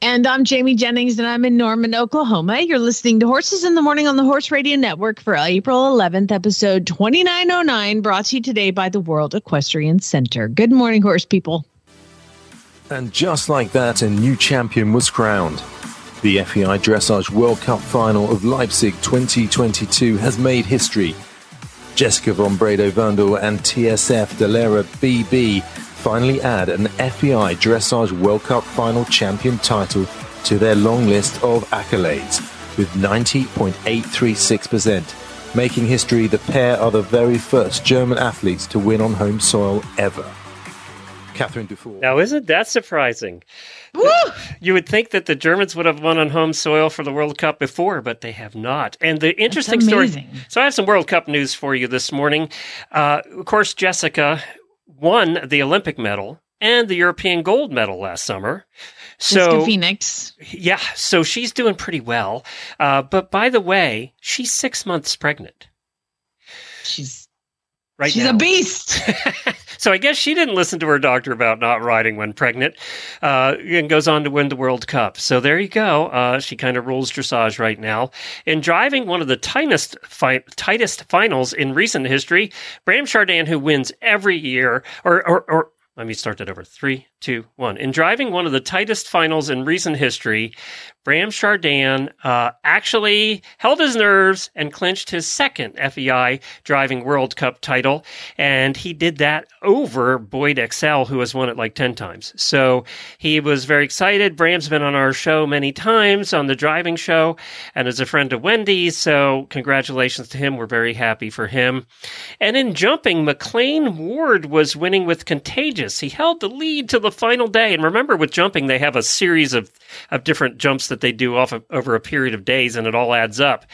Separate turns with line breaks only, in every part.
And I'm Jamie Jennings, and I'm in Norman, Oklahoma. You're listening to Horses in the Morning on the Horse Radio Network for April 11th, episode 2909, brought to you today by the World Equestrian Center. Good morning, horse people.
And just like that, a new champion was crowned. The FEI Dressage World Cup final of Leipzig 2022 has made history. Jessica von Bredow-Werndl and TSF Dalera BB finally add an FEI Dressage World Cup final champion title to their long list of accolades with 90.836%, making history the pair are the very first German athletes to win on home soil ever. Cathrine Dufour.
Now, isn't that surprising?
Woo!
You would think that the Germans would have won on home soil for the World Cup before, but they have not. And the interesting story. So, I have some World Cup news for you this morning. Uh, of course, Jessica won the Olympic medal and the European gold medal last summer. So,
Phoenix.
yeah, so she's doing pretty well. Uh, but by the way, she's six months pregnant
She's
right
she's
now.
a beast.
so I guess she didn't listen to her doctor about not riding when pregnant, uh, and goes on to win the World Cup. So there you go. Uh, she kind of rules dressage right now. In driving one of the tightest fi- tightest finals in recent history, Bram Chardon, who wins every year, or or, or let me start that over. Three, two, one. In driving one of the tightest finals in recent history, Bram Chardon uh, actually held his nerves and clinched his second FEI Driving World Cup title. And he did that over Boyd Exell, who has won it like 10 times. So he was very excited. Bram's been on our show many times on the driving show and is a friend of Wendy's. So congratulations to him. We're very happy for him. And in jumping, McLain Ward was winning with Contagious. He held the lead till the final day. And remember, with jumping, they have a series of, of different jumps that they do off of, over a period of days, and it all adds up.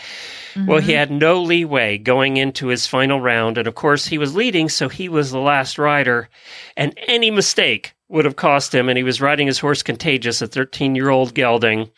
Well, he mm-hmm. had no leeway going into his final round. And of course, he was leading, so he was the last rider. And any mistake would have cost him. And he was riding his horse Contagious, a 13 year old gelding.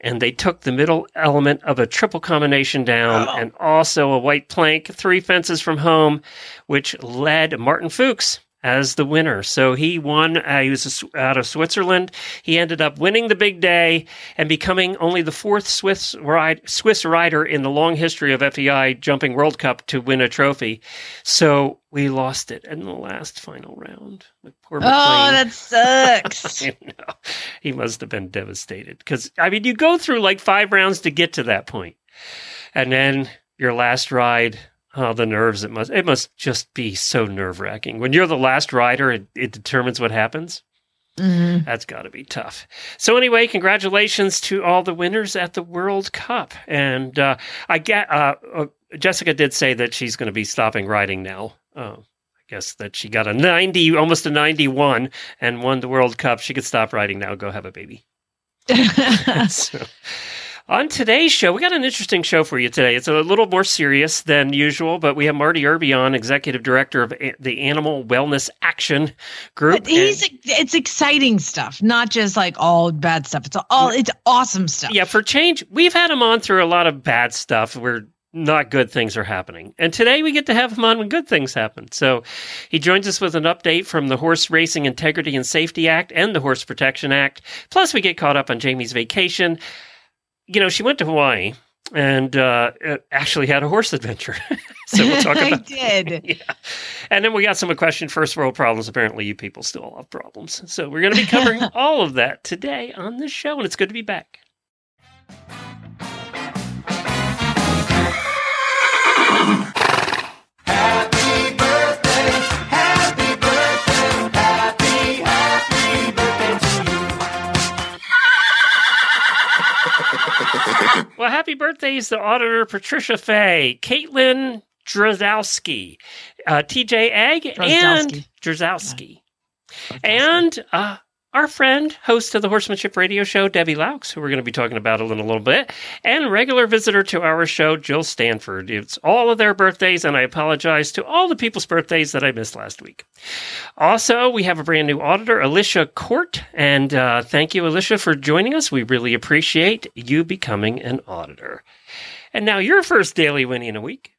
And they took the middle element of a triple combination down oh. and also a white plank, three fences from home, which led Martin Fuchs as the winner. So he won. Uh, he was out of Switzerland. He ended up winning the big day and becoming only the fourth Swiss ride, Swiss rider in the long history of FEI Jumping World Cup to win a trophy. So we lost it in the last final round. With poor
oh, that sucks.
Know. He must have been devastated because I mean, you go through like five rounds to get to that point, and then your last ride. Oh, the nerves! It must. It must just be so nerve wracking when you're the last rider. It, it determines what happens.
Mhm.
That's got to be tough. So anyway, congratulations to all the winners at the World Cup. And uh, I get uh, uh, Jessica did say that she's going to be stopping riding now. Uh, I guess that she got a ninety, almost a ninety-one, and won the World Cup. She could stop riding now, go have a baby. so, on today's show, we got an interesting show for you today. It's a little more serious than usual, but we have Marty Irby on, executive director of A- the Animal Wellness Action Group.
But he's
And-
it's exciting stuff, not just like all bad stuff. It's all it's awesome stuff.
Yeah, for change, we've had him on through a lot of bad stuff where not good things are happening. And today we get to have him on when good things happen. So he joins us with an update from the Horse Racing Integrity and Safety Act and the Horse Protection Act. Plus, we get caught up on Jamie's vacation. You know, she went to Hawaii and uh, uh, actually had a horse adventure. so we'll talk about.
I did.
yeah. And then we got some equestrian first world problems. Apparently, you people still have problems. So we're going to be covering all of that today on this show, and it's good to be back. Well, happy birthdays to Auditor Patricia Fay, Caitlin Drzowski, uh, TJ Egg, and
Drozdowski.
Drzowski. And uh, our friend, host of the Horsemanship Radio Show, Debbie Laux, who we're going to be talking about in a little bit, and regular visitor to our show, Jill Stanford. It's all of their birthdays, and I apologize to all the people's birthdays that I missed last week. Also, we have a brand new auditor, Alicia Court, and uh, thank you, Alicia, for joining us. We really appreciate you becoming an auditor. And now your first daily Whinney in a week.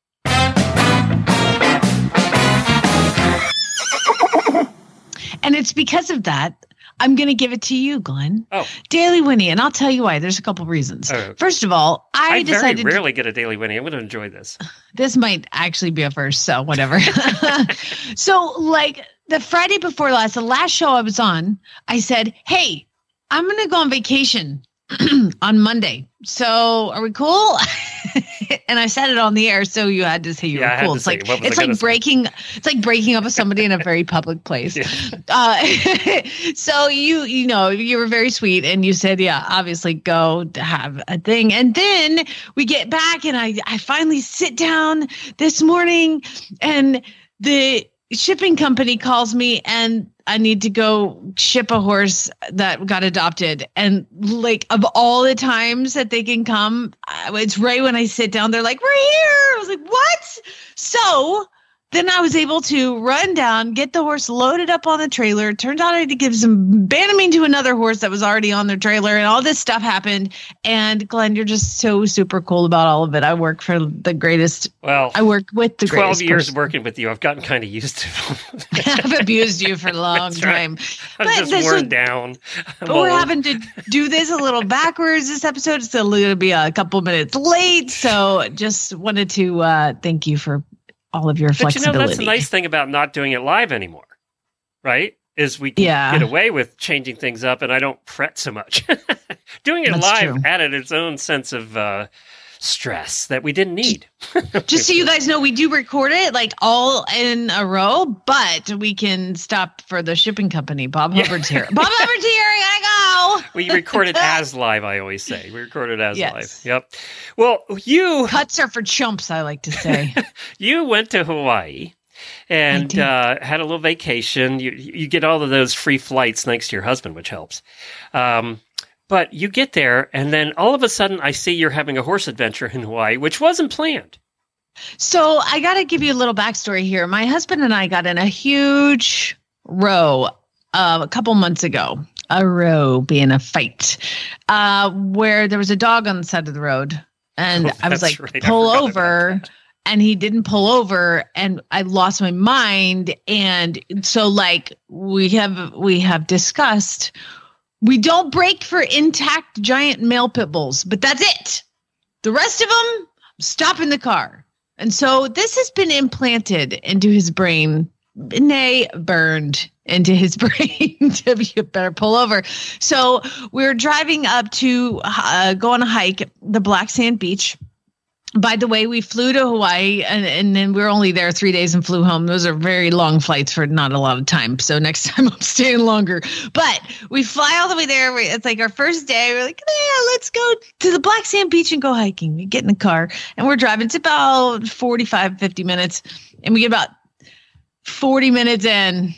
And it's because of that I'm going to give it to you, Glenn.
Oh.
Daily Whinney, and I'll tell you why. There's a couple reasons.
Oh.
First of all, I,
I
decided
very rarely get a daily Whinney. I'm going to enjoy this.
this might actually be a first, so whatever. so, like the Friday before last, the last show I was on, I said, "Hey, I'm going to go on vacation on Monday. So, are we cool?" and I said it on the air, so you had to say you
Yeah,
were cool. It's like
it. What was I
it's like
say?
breaking it's like breaking up with somebody in a very public place.
Yeah.
Uh, so you you know you were very sweet and you said yeah obviously go to have a thing and then we get back and I I finally sit down this morning and the shipping company calls me and I need to go ship a horse that got adopted. And like of all the times that they can come it's right when I sit down they're like we're here. I was like what? So then I was able to run down, get the horse loaded up on the trailer. Turned out I had to give some Banamine to another horse that was already on the trailer, and all this stuff happened. And Glenn, you're just so super cool about all of it. I work for the greatest.
Well,
I work with the
12
greatest.
years
person.
working with you, I've gotten kind of used to it.
I've abused you for a long
right.
time.
I'm
But
just worn
is-
down. I'm
But we're having to do this a little backwards. This episode is going to be a couple minutes late, so just wanted to uh, thank you for all of your
But you know, that's the nice thing about not doing it live anymore, right? Is we can
Yeah.
get away with changing things up and I don't fret so much. doing it
That's
live
true.
added its own sense of uh, stress that we didn't need.
just so you guys know, we do record it like all in a row, but we can stop for the shipping company. Bob
Yeah.
Hubbard's here. Bob Hubbard's here. I gotta go.
We record it as live, I always say. We record it as
Yes.
live. Yep. Well, you
Cuts are for chumps, I like to say.
you went to Hawaii and uh, had a little vacation. You you get all of those free flights thanks to your husband, which helps. Um, but you get there, and then all of a sudden, I see you're having a horse adventure in Hawaii, which wasn't planned.
so I got to give you a little backstory here. My husband and I got in a huge row uh, a couple months ago. A row being a fight, uh, where there was a dog on the side of the road, and
Oh,
I was like,
right.
"Pull over." and he didn't pull over and i lost my mind and so like we have we have discussed we don't break for intact giant male pit bulls but that's it. The rest of them stop in the car. And so this has been implanted into his brain nay burned into his brain you better pull over. So we're driving up to uh, go on a hike the black sand beach by the way, we flew to Hawaii and, and then we were only there three days and flew home. Those are very long flights for not a lot of time. So next time I'm staying longer. But we fly all the way there. It's like our first day. We're like, yeah, let's go to the Black Sand Beach and go hiking. We get in the car and we're driving. It's about 45, 50 minutes. And we get about 40 minutes in.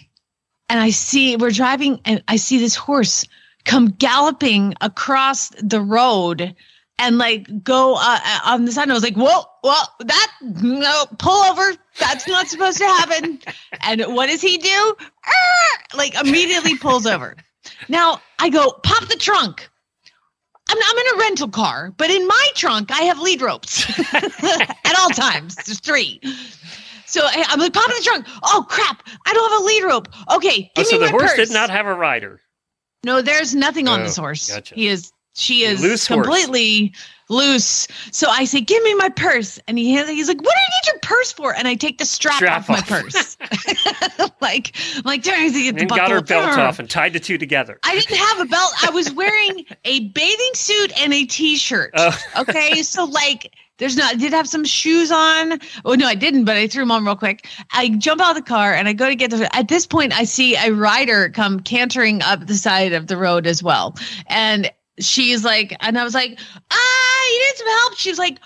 And I see we're driving and I see this horse come galloping across the road and like go uh, uh, on the side. And I was like, whoa, whoa, that no, pull over. That's not supposed to happen. and what does he do? Arr! like immediately pulls over. Now I go, pop the trunk. I'm, I'm in a rental car, but in my trunk, I have lead ropes at all times. There's three. So I'm like, pop in the trunk. Oh crap! I don't have a lead rope. Okay,
Oh,
give
so
me
the horse
purse.
did not have a rider.
No, there's nothing on
Oh,
this horse.
gotcha.
He is she is
Loose horse.
completely loose. So I say, "Give me my purse," and he he's like, "What do you need your purse for?" And I take the strap,
Strap
off, my purse. like, I'm like, "Darn, he get the
And got her belt
Arr.
off and tied the two together.
I didn't have a belt. I was wearing a bathing suit and a t-shirt.
Oh.
Okay, so like. There's not. I did have some shoes on. Oh no, I didn't, but I threw them on real quick. I jump out of the car and I go to get the. At this point, I see a rider come cantering up the side of the road as well, and she's like, and I was like, ah, you need some help. She was like,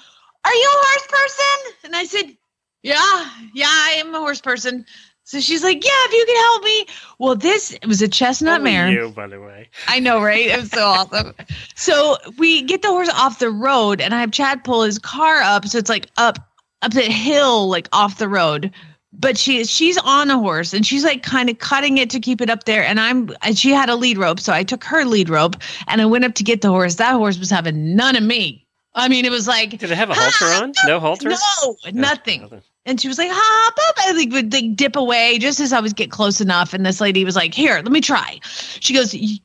are you a horse person? And I said, Yeah, yeah, I am a horse person. So she's like, "Yeah, if you can help me." Well, this it was a chestnut
Only
mare.
you, by the way.
I know, right? It was so awesome. So we get the horse off the road, and I have Chad pull his car up, so it's like up up the hill, like off the road. But she she's on a horse, and she's like kind of cutting it to keep it up there. And I'm and she had a lead rope, so I took her lead rope, and I went up to get the horse. That horse was having none of me. I mean, it was like
Did it have a halter ah, on? No halter?
no, nothing. And she was like, hop up. I like would like dip away just as I was get close enough. And this lady was like, here, let me try. She goes, did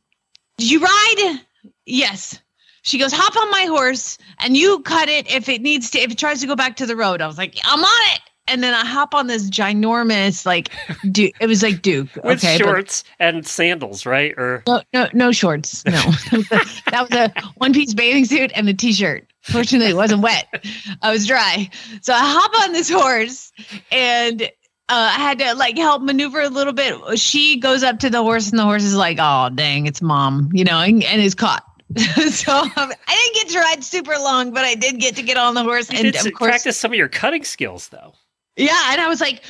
you ride? Yes. She goes, hop on my horse and you cut it if it needs to, if it tries to go back to the road. I was like, I'm on it. And then I hop on this ginormous, like, Duke. It was like Duke.
With
okay. but-
shorts and sandals, right? Or
no, no, no shorts. No, that was a one piece bathing suit and a t shirt. Fortunately, it wasn't wet. I was dry. So I hop on this horse and uh, I had to like help maneuver a little bit. She goes up to the horse and the horse is like, oh, dang, it's mom, you know, and, and is caught. so um, I didn't get to ride super long, but I did get to get on the horse.
you
and of course,
practice some of your cutting skills, though.
Yeah, and I was like,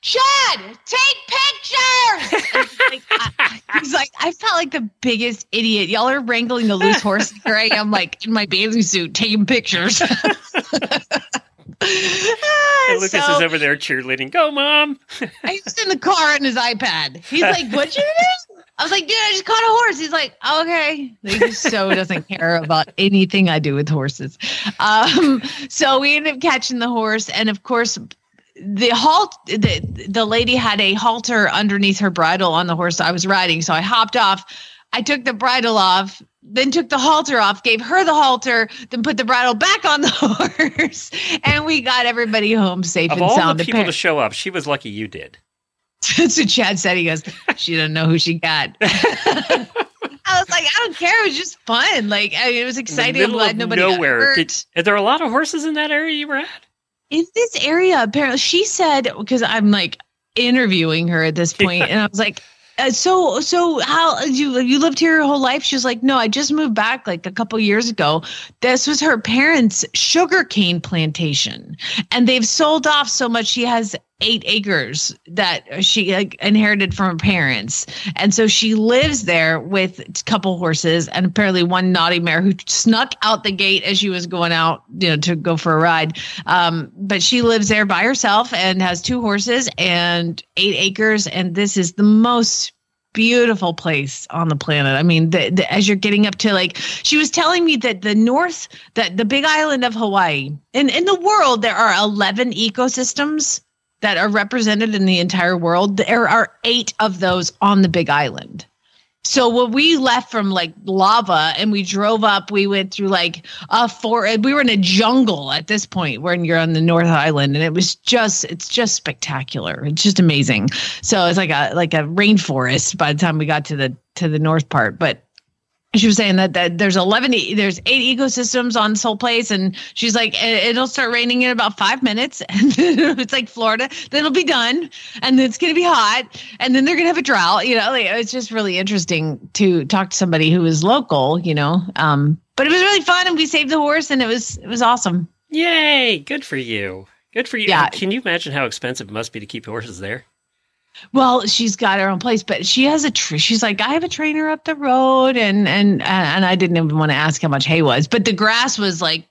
Chad, take pictures. He's like, I, I- he's like, I felt like the biggest idiot. Y'all are wrangling the loose horse. Here I am, like in my bathing suit, taking pictures.
And Lucas
so
is over there cheerleading. Go, mom!
I was in the car on his iPad. He's like, "What you do?" I was like, "Dude, I just caught a horse." He's like, "Okay." He just so doesn't care about anything I do with horses. Um, so we ended up catching the horse, and of course, the halt. The the lady had a halter underneath her bridle on the horse I was riding, so I hopped off. I took the bridle off, then took the halter off, gave her the halter, then put the bridle back on the horse, and we got everybody home safe
Of
and
all
sound.
the people
Appar-
to show up, she was lucky you did.
That's what Chad said. He goes, she didn't know who she got. I was like, I don't care. It was just fun. Like, I mean, it was exciting. I'm glad nobody
nowhere. Did, are there a lot of horses in that area you were at?
In this area, apparently, she said because I'm like interviewing her at this point, and I was like. Uh, so so how you you lived here your whole life? She was like no i just moved back like a couple years ago. This was her parents sugarcane plantation and they've sold off so much. She has eight acres that she inherited from her parents. And so she lives there with a couple horses and apparently one naughty mare who snuck out the gate as she was going out you know to go for a ride. Um, but she lives there by herself and has two horses and eight acres. And this is the most beautiful place on the planet. I mean, the, the, as you're getting up to like, she was telling me that the north, that the big island of Hawaii, in, in the world, there are 11 ecosystems that are represented in the entire world. There are eight of those on the big island. So when we left from like lava and we drove up, we went through like a for we were in a jungle at this point when you're on the North Island, and it was just it's just spectacular. It's just amazing. So it's like a like a rainforest by the time we got to the to the north part, but she was saying that, that there's 11 e- there's eight ecosystems on this whole place and she's like "It- it'll start raining in about five minutes and it's like florida then it'll be done and then it's going to be hot and then they're going to have a drought you know like, it's just really interesting to talk to somebody who is local you know um but it was really fun and we saved the horse and it was it was awesome
Yay! Good for you. Good for you.
Yeah.
Can you imagine how expensive it must be to keep horses there?
Well, she's got her own place, but she has a tree. She's like, I have a trainer up the road, and and and I didn't even want to ask how much hay was, but the grass was like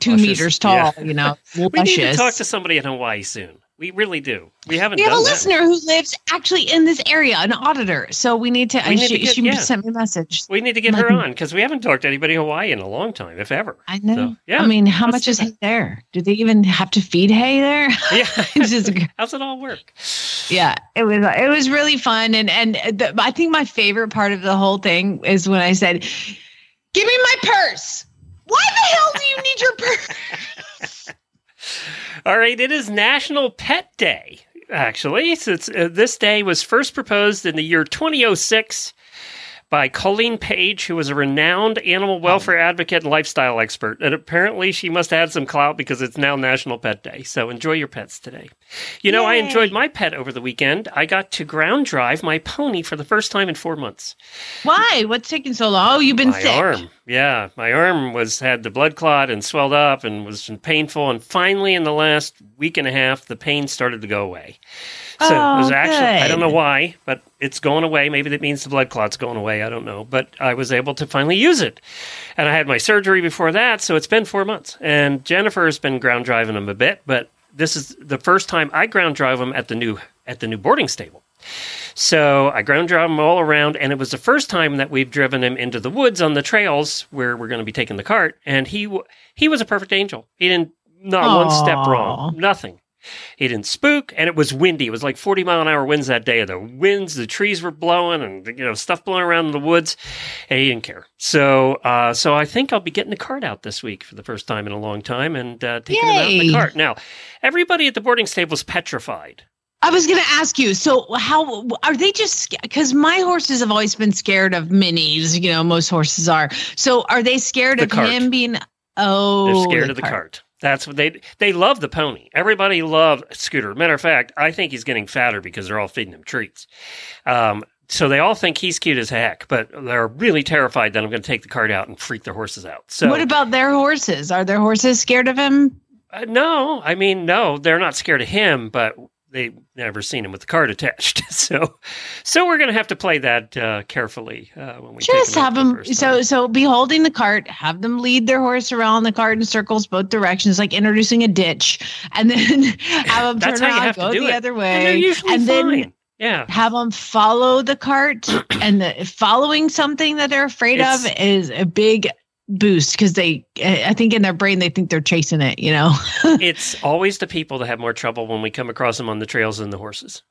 two
Luscious,
meters tall. You know,
We need to talk to somebody in Hawaii soon. We really do. We haven't
we have a
that.
listener who lives actually in this area, an auditor. So we need to.
We need
she
to get-
she
yeah.
sent me a message.
We need to get her on because we haven't talked to anybody in Hawaii in a long time, if ever.
I know.
So, yeah,
I mean, how
let's
much is
that.
hay there? Do they even have to feed hay there?
Yeah.
Just-
How's it all work?
yeah it was it was really fun and and the, i think my favorite part of the whole thing is when i said give me my purse why the hell do you need your purse
All right, it is National Pet Day. Actually, so it's, uh, this day was first proposed in the year 2006 by Colleen Paige, who was a renowned animal welfare advocate and lifestyle expert. And apparently, she must have had some clout because it's now National Pet Day. So enjoy your pets today. You know, I enjoyed my pet over the weekend. I got to ground drive my pony for the first time in four months.
Why? What's taking so long? Oh, you've been
my
sick.
arm, yeah, my arm was had the blood clot and swelled up and was painful. And finally, in the last week and a half, the pain started to go away. So it was
Oh,
actually I don't know why, but it's going away. Maybe that means the blood clot's going away. I don't know, but I was able to finally use it. And I had my surgery before that, so it's been four months. And Jennifer's been ground driving him a bit, but this is the first time I ground drive him at the new at the new boarding stable. So I ground drive him all around, and it was the first time that we've driven him into the woods on the trails where we're going to be taking the cart. And he he was a perfect angel. He didn't not one step wrong, nothing. He didn't spook, and it was windy. It was like forty mile an hour winds that day. The winds, the trees were blowing, and you know stuff blowing around in the woods. And he didn't care. So, uh, so I think I'll be getting the cart out this week for the first time in a long time, and uh, taking him out in the cart. Now, everybody at the boarding stable is petrified.
I was going to ask you. So, how are they just because my horses have always been scared of minis? You know, most horses are. So, are they scared
The
of
cart.
him being? Oh,
They're scared of the cart. That's what they they love the pony. Everybody love Scooter. Matter of fact, I think he's getting fatter because they're all feeding him treats. Um, so they all think he's cute as heck, but they're really terrified that I'm going to take the cart out and freak their horses out. So
what about their horses? Are their horses scared of him?
uh, no, I mean no, they're not scared of him, but they've never seen him with the cart attached. so so we're going to have to play that uh, carefully uh, when we
Just have them. So,
time.
so be holding the cart. Have them lead their horse around the cart in circles both directions, like introducing a ditch, and then have them turn around, go the
it.
other
And
way,
usually
and then.
Yeah.
have them follow the cart and the, following something that they're afraid of is a big boost because they i think in their brain they think they're chasing it you know
it's always the people that have more trouble when we come across them on the trails than the horses.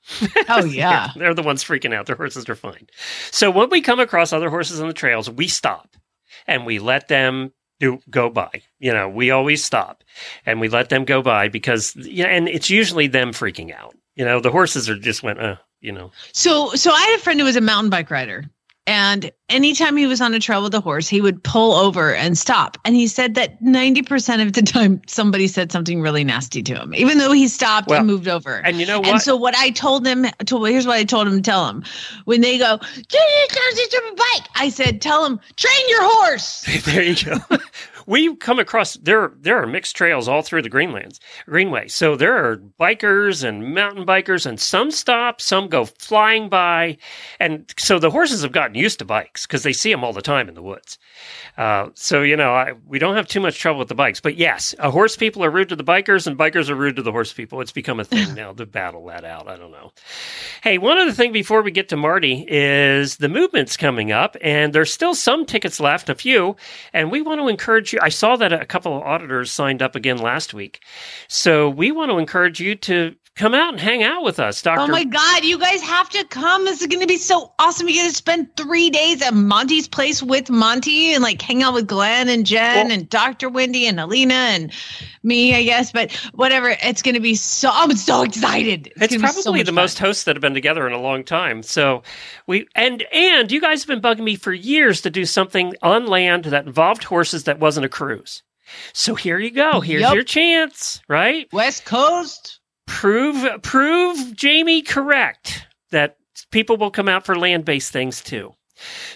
oh yeah
They're the ones freaking out. Their horses are fine. So when we come across other horses on the trails, we stop and we let them do go by. You know, we always stop and we let them go by because yeah, and it's usually them freaking out. You know, the horses are just went, uh, you know.
so so i had a friend who was a mountain bike rider and anytime he was on a trail with a horse he would pull over and stop and he said that 90% of the time somebody said something really nasty to him even though he stopped
Well,
and moved over
And you know what?
And so what I told him, to well, here's what I told him to tell him. When they go, "Get it down to the bike, I said, tell him, train your horse.
there you go. We come across there. There are mixed trails all through the Greenlands Greenway. So there are bikers and mountain bikers, and some stop, some go flying by, and so the horses have gotten used to bikes because they see them all the time in the woods. Uh, so you know, I, we don't have too much trouble with the bikes. But yes, uh, horse people are rude to the bikers, and bikers are rude to the horse people. It's become a thing now to battle that out. I don't know. Hey, one other thing before we get to Marty is the movement's coming up, and there's still some tickets left, a few, and we want to encourage you. I saw that a couple of auditors signed up again last week, so we want to encourage you to come out and hang out with us, oh Doctor.
Oh my God, you guys have to come. This is going to be so awesome. You get to spend three days at Monty's place with Monty and like hang out with Glenn and Jen
Well-
and Dr. Wendy and Alina and me, I guess. But whatever, it's going to be so, I'm so excited.
It's
gonna be so
probably the
fun.
most hosts that have been together in a long time. So we and and you guys have been bugging me for years to do something on land that involved horses that wasn't a cruise. So here you go. Here's
Yup.
your chance, right?
West Coast.
Prove prove Jamie correct that people will come out for land based things too.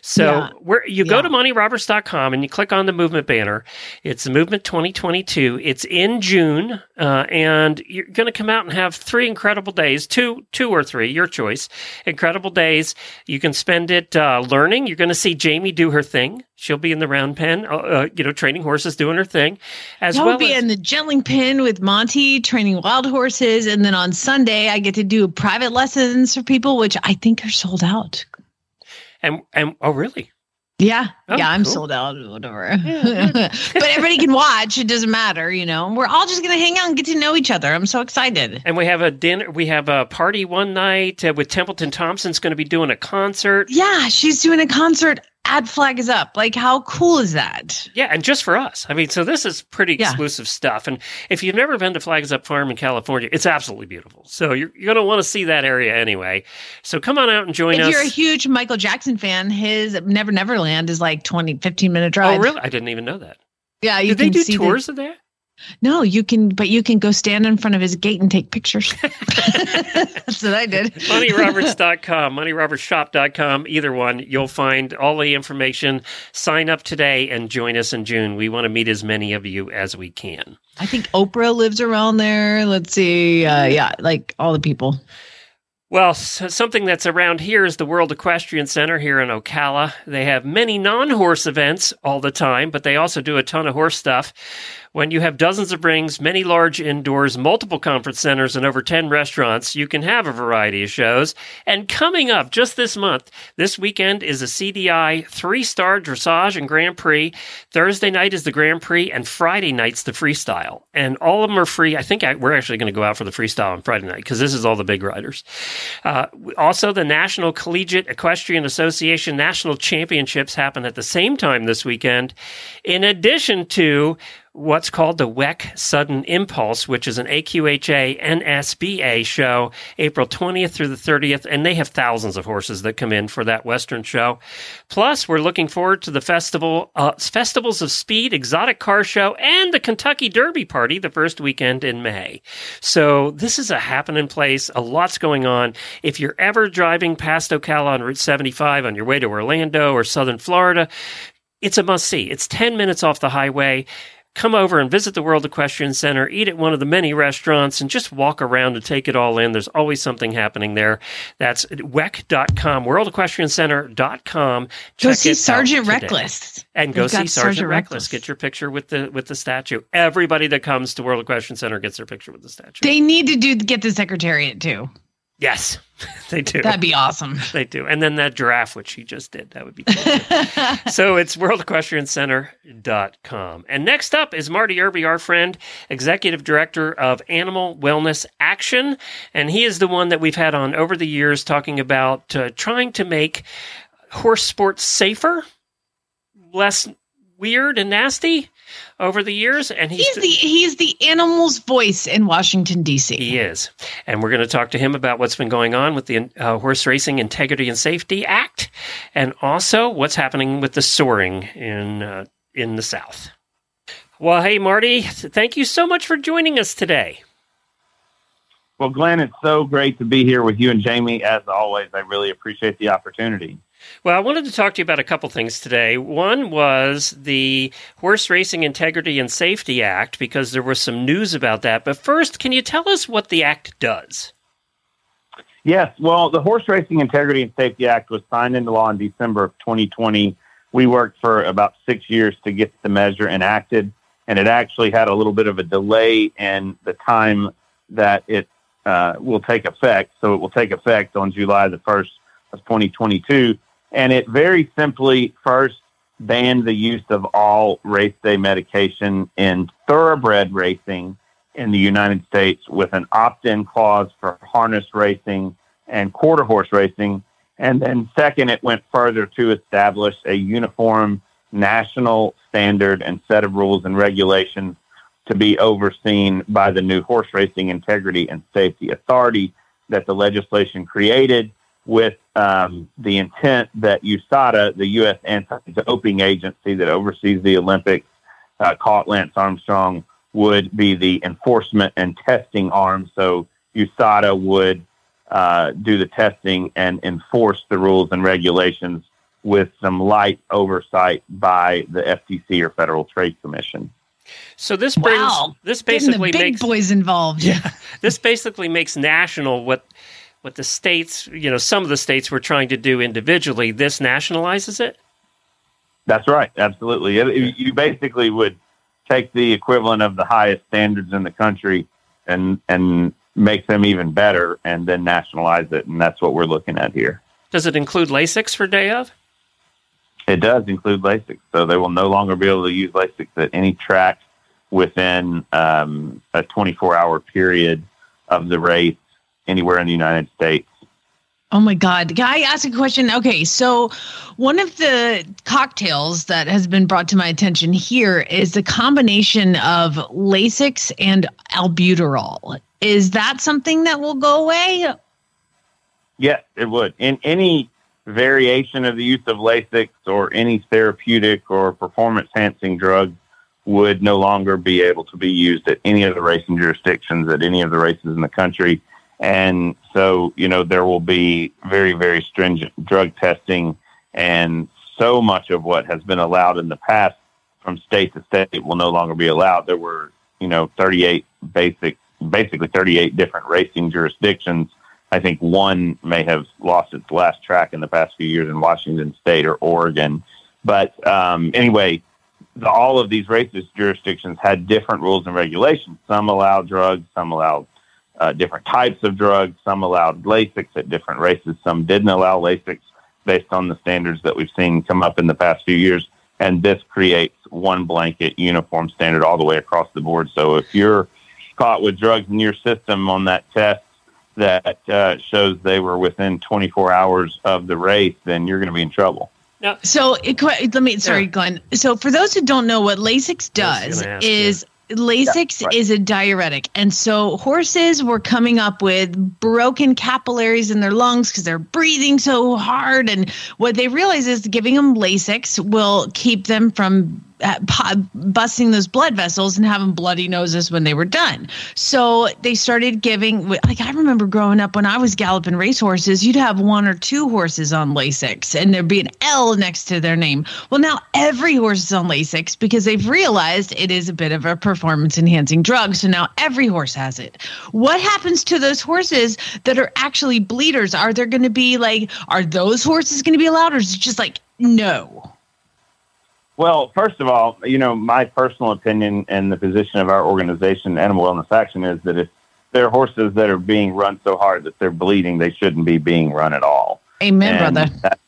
So
Yeah.
where you go
Yeah.
to montyroberts.com and you click on the movement banner. It's the movement 2022. It's in June, uh, and you're going to come out and have three incredible days, two two or three, your choice. Incredible days. You can spend it uh, learning. You're going to see Jamie do her thing. She'll be in the round pen, uh, uh, you know, training horses, doing her thing, as
I'll
well
be
as
in the gentling pen with Monty training wild horses. And then on Sunday, I get to do private lessons for people, which I think are sold out.
And and oh really?
Yeah.
Oh,
yeah, I'm
cool.
sold out, whatever. but everybody can watch. It doesn't matter, you know. We're all just going to hang out and get to know each other. I'm so excited.
And we have a dinner. We have a party one night uh, with Templeton Thompson's going to be doing a concert.
Yeah, she's doing a concert. Ad flag is up. Like, how cool is that?
Yeah, and just for us. I mean, so this is pretty
Yeah.
exclusive stuff. And if you've never been to Flag Is Up Farm in California, it's absolutely beautiful. So you're, you're going to want to see that area anyway. So come on out and join
if
us.
If you're a huge Michael Jackson fan, his Never Neverland is like 20, 15 minute
oh,
drive.
oh, really? I didn't even know that.
Yeah, you
Did they do
see the-
tours of that?
No, you can, but you can go stand in front of his gate and take pictures. That's what I did.
montyroberts.com, montyrobertsshop.com, either one. You'll find all the information. Sign up today and join us in June. We want to meet as many of you as we can.
I think Oprah lives around there. Let's see. Uh, yeah, like all the people.
Well, something that's around here is the World Equestrian Center here in Ocala. They have many non horse events all the time, but they also do a ton of horse stuff. When you have dozens of rings, many large indoors, multiple conference centers, and over 10 restaurants, you can have a variety of shows. And coming up just this month, this weekend is a CDI three star dressage and Grand Prix. Thursday night is the Grand Prix, and Friday night's the freestyle. And all of them are free. I think I, we're actually going to go out for the freestyle on Friday night because this is all the big riders. Uh, also, the National Collegiate Equestrian Association National Championships happen at the same time this weekend, in addition to what's called the WEC Sudden Impulse, which is an AQHA NSBA show, April 20th through the 30th, and they have thousands of horses that come in for that Western show. Plus, we're looking forward to the festival, uh, Festivals of Speed, Exotic Car Show, and the Kentucky Derby Party the first weekend in May. So this is a happening place. A lot's going on. If you're ever driving past Ocala on Route 75 on your way to Orlando or Southern Florida, it's a must see. It's 10 minutes off the highway come over and visit the World Equestrian Center, eat at one of the many restaurants, and just walk around and take it all in. There's always something happening there. That's WEC.com, WorldEquestrianCenter.com.
Check go see Sergeant Reckless.
And go see Sergeant, Sergeant Reckless. Reckless. Get your picture with the with the statue. Everybody that comes to World Equestrian Center gets their picture with the statue.
They need to do get the secretariat too.
Yes, they do.
That'd be awesome.
They do. And then that giraffe, which he just did, that would be cool. so it's worldequestriancenter.com. And next up is Marty Irby, our friend, Executive Director of Animal Wellness Action. And he is the one that we've had on over the years talking about uh, trying to make horse sports safer, less weird and nasty over the years, and
he's, he's the he's the animal's voice in Washington D.C.
He is, and we're going to talk to him about what's been going on with the uh, Horse Racing Integrity and Safety Act, and also what's happening with the soring in uh, in the South. Well, hey Marty, thank you so much for joining us today.
Well, Glenn, it's so great to be here with you and Jamie. As always, I really appreciate the opportunity.
Well, I wanted to talk to you about a couple things today. One was the Horse Racing Integrity and Safety Act, because there was some news about that. But first, can you tell us what the act does?
Yes. Well, the Horse Racing Integrity and Safety Act was signed into law in December of 2020. We worked for about six years to get the measure enacted, and it actually had a little bit of a delay in the time that it uh, will take effect. So it will take effect on July the 1st of 2022. And it very simply first banned the use of all race day medication in thoroughbred racing in the United States with an opt in clause for harness racing and quarter horse racing. And then, second, it went further to establish a uniform national standard and set of rules and regulations to be overseen by the new Horse Racing Integrity and Safety Authority that the legislation created with um, the intent that USADA, the U.S. anti-doping agency that oversees the Olympics, uh, caught Lance Armstrong, would be the enforcement and testing arm. So USADA would uh, do the testing and enforce the rules and regulations with some light oversight by the FTC or Federal Trade Commission.
So this brings wow. this basically
the big
makes
boys involved.
Yeah, this basically makes national what what the states, you know, some of the states were trying to do individually, this nationalizes it?
That's right. Absolutely. It, you basically would take the equivalent of the highest standards in the country and and make them even better and then nationalize it and that's what we're looking at here.
Does it include Lasix for day of?
It does include Lasix. So they will no longer be able to use Lasix at any track within um, a 24 hour period of the race anywhere in the United States.
Oh my God. Can I ask a question? Okay. So, one of the cocktails that has been brought to my attention here is the combination of Lasix and albuterol. Is that something that will go away?
Yes, it would. In any variation of the use of Lasix or any therapeutic or performance enhancing drug would no longer be able to be used at any of the racing jurisdictions at any of the races in the country. And so, you know, there will be very, very stringent drug testing, and so much of what has been allowed in the past from state to state will no longer be allowed. There were, you know, 38 basic, basically 38 different racing jurisdictions. I think one may have lost its last track in the past few years in Washington State or Oregon. But um, anyway, the, all of these races jurisdictions had different rules and regulations. Some allowed drugs, some allowed uh, different types of drugs, some allowed Lasix at different races, some didn't allow Lasix based on the standards that we've seen come up in the past few years. And this creates one blanket uniform standard all the way across the board. So if you're caught with drugs in your system on that test that uh, shows they were within 24 hours of the race, then you're going to be in trouble.
Now, so it, let me, sorry, yeah. Glenn. So for those who don't know, what Lasix does is Lasix yeah, right. is a diuretic. And so horses were coming up with broken capillaries in their lungs because they're breathing so hard. And what they realize is giving them Lasix will keep them from Uh, busting those blood vessels and having bloody noses when they were done. So they started giving, like I remember growing up when I was galloping racehorses, you'd have one or two horses on Lasix and there'd be an L next to their name. Well, now every horse is on Lasix because they've realized it is a bit of a performance enhancing drug. So now every horse has it. What happens to those horses that are actually bleeders? Are there going to be like, are those horses going to be allowed or is it just like, no?
Well, first of all, you know, my personal opinion and the position of our organization, Animal Wellness Action, is that if there are horses that are being run so hard that they're bleeding, they shouldn't be being run at all.
Amen, and brother. That,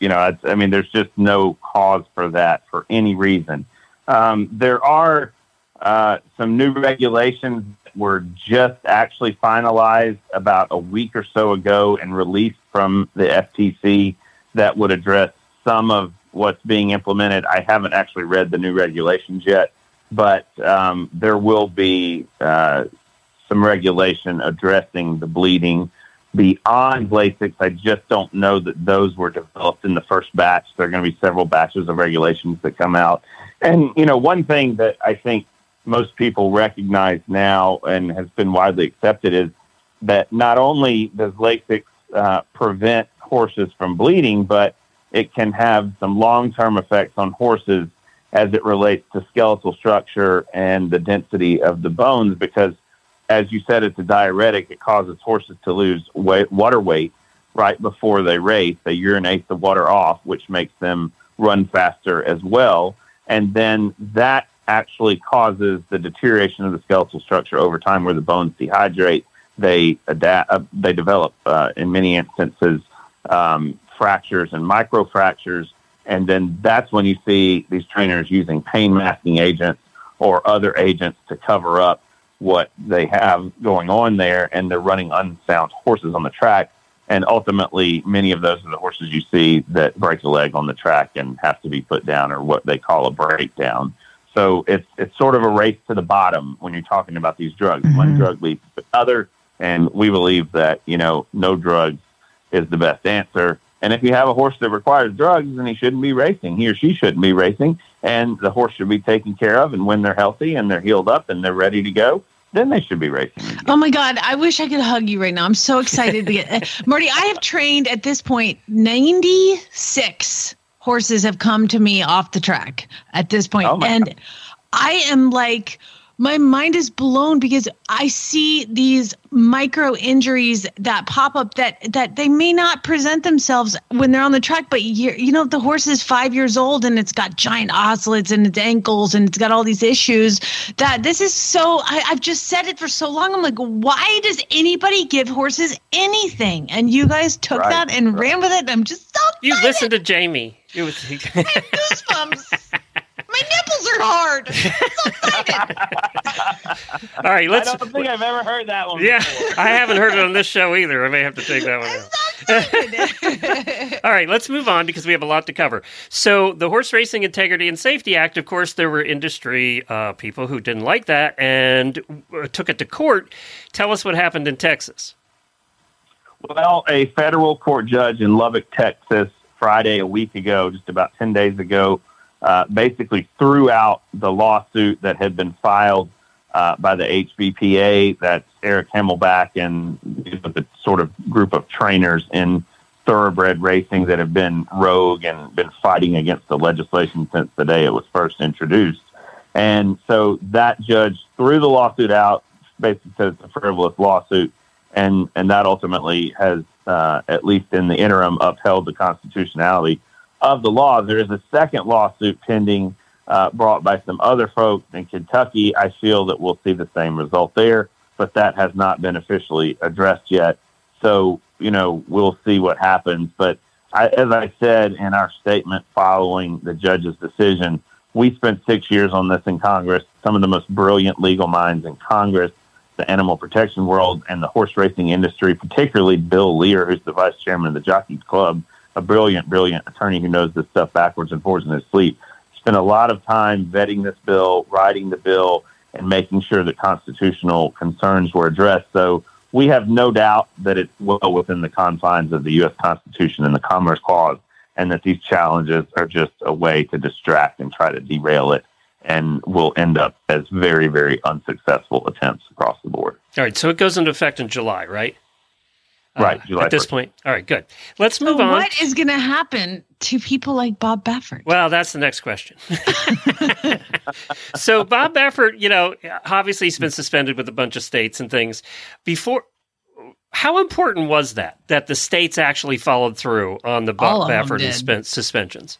you know, I mean, there's just no cause for that for any reason. Um, there are uh, some new regulations that were just actually finalized about a week or so ago and released from the FTC that would address some of what's being implemented. I haven't actually read the new regulations yet, but um, there will be uh, some regulation addressing the bleeding beyond Lasix. I just don't know that those were developed in the first batch. There are going to be several batches of regulations that come out. And, you know, one thing that I think most people recognize now and has been widely accepted is that not only does Lasix uh, prevent horses from bleeding, but it can have some long term effects on horses as it relates to skeletal structure and the density of the bones because, as you said, it's a diuretic. It causes horses to lose weight, water weight right before they race. They urinate the water off, which makes them run faster as well. And then that actually causes the deterioration of the skeletal structure over time where the bones dehydrate. They adapt, uh, they develop, uh, in many instances, um, fractures and microfractures. And then that's when you see these trainers using pain masking agents or other agents to cover up what they have going on there. And they're running unsound horses on the track. And ultimately, many of those are the horses you see that break a leg on the track and have to be put down or what they call a breakdown. So it's it's sort of a race to the bottom when you're talking about these drugs. Mm-hmm. One drug leads to another, and we believe that you know no drug is the best answer. And if you have a horse that requires drugs, then he shouldn't be racing. He or she shouldn't be racing, and the horse should be taken care of. And when they're healthy and they're healed up and they're ready to go, then they should be racing.
Oh my God. I wish I could hug you right now. I'm so excited to get uh, Marty. I have trained at this point 96 horses have come to me off the track at this point. Oh and God. I am like, my mind is blown because I see these micro injuries that pop up that that they may not present themselves when they're on the track, but you you know the horse is five years old and it's got giant osselets and its ankles and it's got all these issues. That this is so I, I've just said it for so long. I'm like, why does anybody give horses anything? And you guys took right, that and right. ran with it. And I'm just so
you listened to Jamie. It was
I goosebumps. My nipples are hard.
so All right, let's.
I don't think I've ever heard that one.
Yeah,
before.
I haven't heard it on this show either. I may have to take that one out. All right, let's move on because we have a lot to cover. So, the Horse Racing Integrity and Safety Act, of course, there were industry uh, people who didn't like that and uh, took it to court. Tell us what happened in Texas.
Well, a federal court judge in Lubbock, Texas, Friday, a week ago, just about 10 days ago, uh, basically threw out the lawsuit that had been filed uh, by the HBPA. That's Eric Hamelback and the sort of group of trainers in thoroughbred racing that have been rogue and been fighting against the legislation since the day it was first introduced. And so that judge threw the lawsuit out, basically said it's a frivolous lawsuit, and and that ultimately has, uh, at least in the interim, upheld the constitutionality of the law. There is a second lawsuit pending, uh, brought by some other folks in Kentucky. I feel that we'll see the same result there, but that has not been officially addressed yet. So you know we'll see what happens. But I, as I said in our statement following the judge's decision we spent six years on this in Congress. Some of the most brilliant legal minds in Congress, the animal protection world, and the horse racing industry, particularly Bill Lear, who's the vice chairman of the Jockeys Club, a brilliant, brilliant attorney who knows this stuff backwards and forwards in his sleep. Spent a lot of time vetting this bill, writing the bill, and making sure that constitutional concerns were addressed. So we have no doubt that it's well within the confines of the U.S. Constitution and the Commerce Clause and that these challenges are just a way to distract and try to derail it and will end up as very, very unsuccessful attempts across the board.
All right, so it goes into effect in July, right?
Uh, right, July
at this
1st.
point. All right, good. Let's move
so
on.
What is going to happen to people like Bob Baffert?
Well, that's the next question. so Bob Baffert, you know, obviously he's been suspended with a bunch of states and things. Before how important was that that the states actually followed through on the Bob Baffert suspensions?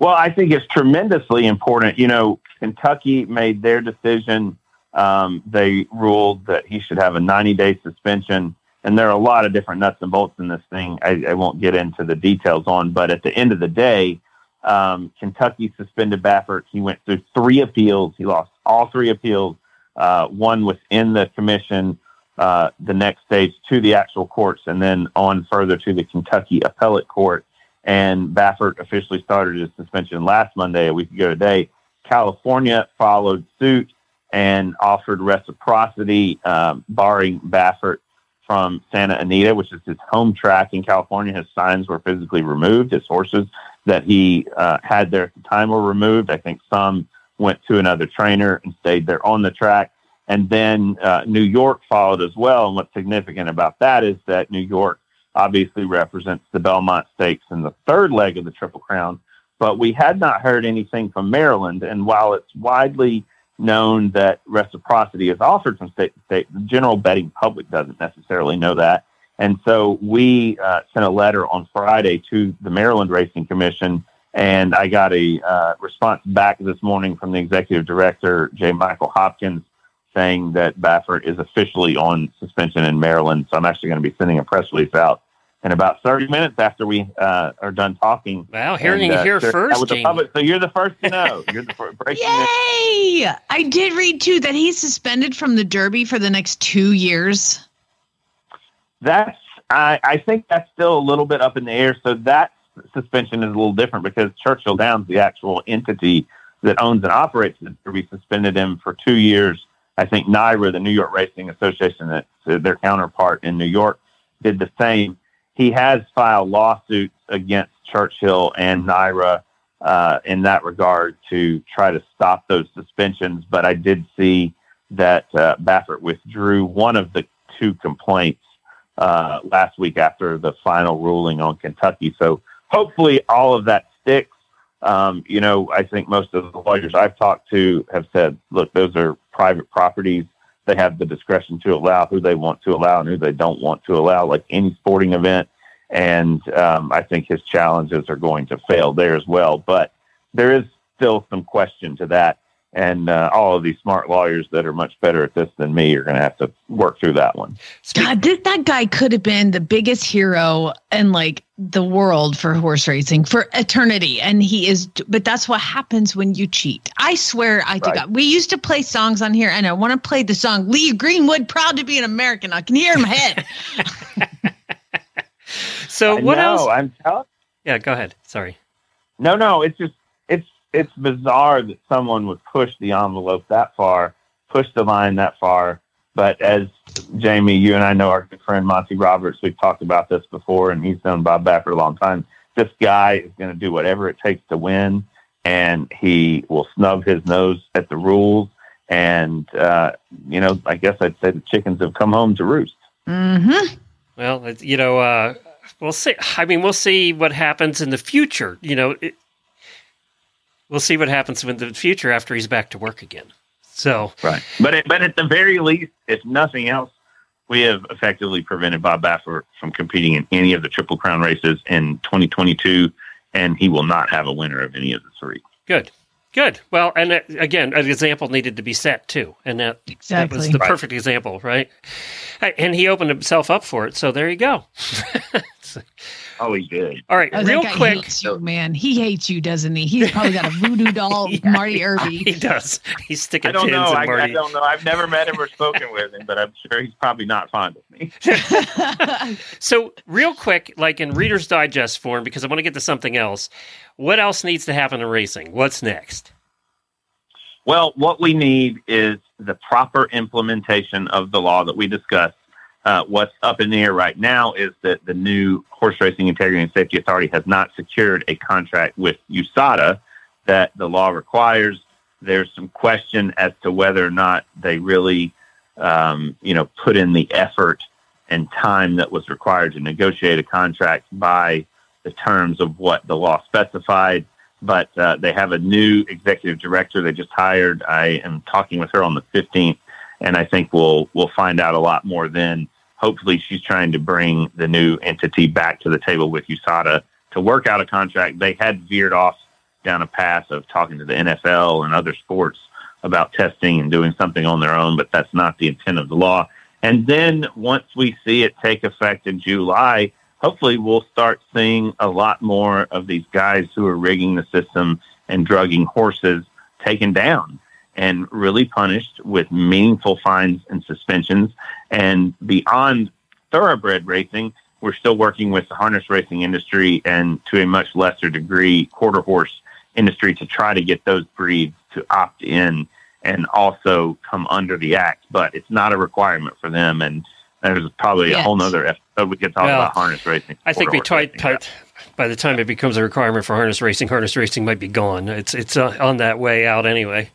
Well, I think it's tremendously important. You know, Kentucky made their decision. Um, they ruled that he should have a 90 day suspension. And there are a lot of different nuts and bolts in this thing. I, I won't get into the details on, but at the end of the day, um, Kentucky suspended Baffert. He went through three appeals. He lost all three appeals. Uh, one within the commission, uh, the next stage to the actual courts and then on further to the Kentucky Appellate Court. And Baffert officially started his suspension last Monday, a week ago today. California followed suit and offered reciprocity, um, barring Baffert from Santa Anita, which is his home track in California. His signs were physically removed. His horses that he uh, had there at the time were removed. I think some went to another trainer and stayed there on the track. And then uh, New York followed as well. And what's significant about that is that New York obviously represents the Belmont Stakes in the third leg of the Triple Crown. But we had not heard anything from Maryland. And while it's widely known that reciprocity is offered from state to state, the general betting public doesn't necessarily know that. And so we uh, sent a letter on Friday to the Maryland Racing Commission, and I got a uh, response back this morning from the executive director, J. Michael Hopkins, saying that Baffert is officially on suspension in Maryland. So I'm actually going to be sending a press release out in about 30 minutes after we uh, are done talking.
Wow, hearing and, uh, here first, the public.
So you're the first to know. You're the first.
Breaking Yay! News. I did read too that he's suspended from the Derby for the next two years.
That's I, I think that's still a little bit up in the air. So that suspension is a little different because Churchill Downs, the actual entity that owns and operates the Derby, suspended him for two years I think NYRA, the New York Racing Association, that their counterpart in New York, did the same. He has filed lawsuits against Churchill and NYRA uh, in that regard to try to stop those suspensions. But I did see that uh, Baffert withdrew one of the two complaints uh, last week after the final ruling on Kentucky. So hopefully all of that sticks. Um, you know, I think most of the lawyers I've talked to have said, look, those are private properties. They have the discretion to allow who they want to allow and who they don't want to allow, like any sporting event. And um, I think his challenges are going to fail there as well. But there is still some question to that and uh, all of these smart lawyers that are much better at this than me are going to have to work through that one.
God, this, that guy could have been the biggest hero in like the world for horse racing for eternity, and he is. But that's what happens when you cheat. I swear, I do. God. We used to play songs on here, and I want to play the song "Lee Greenwood, proud to be an American." I can hear in my head.
so what
know,
else?
I'm telling.
Yeah, go ahead. Sorry.
No, no, it's just it's bizarre that someone would push the envelope that far, push the line that far. But as Jamie, you and I know our good friend Monty Roberts, we've talked about this before, and he's known Bob Baffert a long time. this guy is going to do whatever it takes to win, and he will snub his nose at the rules. And uh, you know, I guess I'd say the chickens have come home to roost.
Mm-hmm.
Well, it- you know, uh, we'll see. I mean, we'll see what happens in the future. You know, it, we'll see what happens in the future after he's back to work again. So,
Right. But it, but at the very least, if nothing else, we have effectively prevented Bob Baffert from competing in any of the Triple Crown races in 2022, and he will not have a winner of any of the three.
good, good. Well, and uh, again, an example needed to be set too, and that that was the
Right.
perfect example, right? And he opened himself up for it. So there you go.
Oh, he did.
All right,
Oh,
real quick.
hates you, man. He hates you, doesn't he? He's probably got a voodoo doll of Marty Irby.
He
Irby.
does. He's sticking
I don't
pins
know.
in
I, I
Marty.
don't know. I've never met him or spoken with him, but I'm sure he's probably not fond of me.
So, real quick, like in Reader's Digest form, because I want to get to something else. What else needs to happen in racing? What's next?
Well, what we need is the proper implementation of the law that we discussed. Uh, what's up in the air right now is that the new Horse Racing Integrity and Safety Authority has not secured a contract with USADA that the law requires. There's some question as to whether or not they really, um, you know, put in the effort and time that was required to negotiate a contract by the terms of what the law specified but uh, they have a new executive director they just hired. I am talking with her on the 15th, and I think we'll we'll find out a lot more then. Hopefully, she's trying to bring the new entity back to the table with USADA to work out a contract. They had veered off down a path of talking to the NFL and other sports about testing and doing something on their own, but that's not the intent of the law. And then once we see it take effect in July, hopefully we'll start seeing a lot more of these guys who are rigging the system and drugging horses taken down and really punished with meaningful fines and suspensions. And beyond thoroughbred racing, we're still working with the harness racing industry and to a much lesser degree, quarter horse industry to try to get those breeds to opt in and also come under the act. But it's not a requirement for them. And there's probably a whole nother episode we could talk
Well,
about harness racing.
I think we tried. By the time it becomes a requirement for harness racing, harness racing might be gone. It's it's uh, on that way out anyway.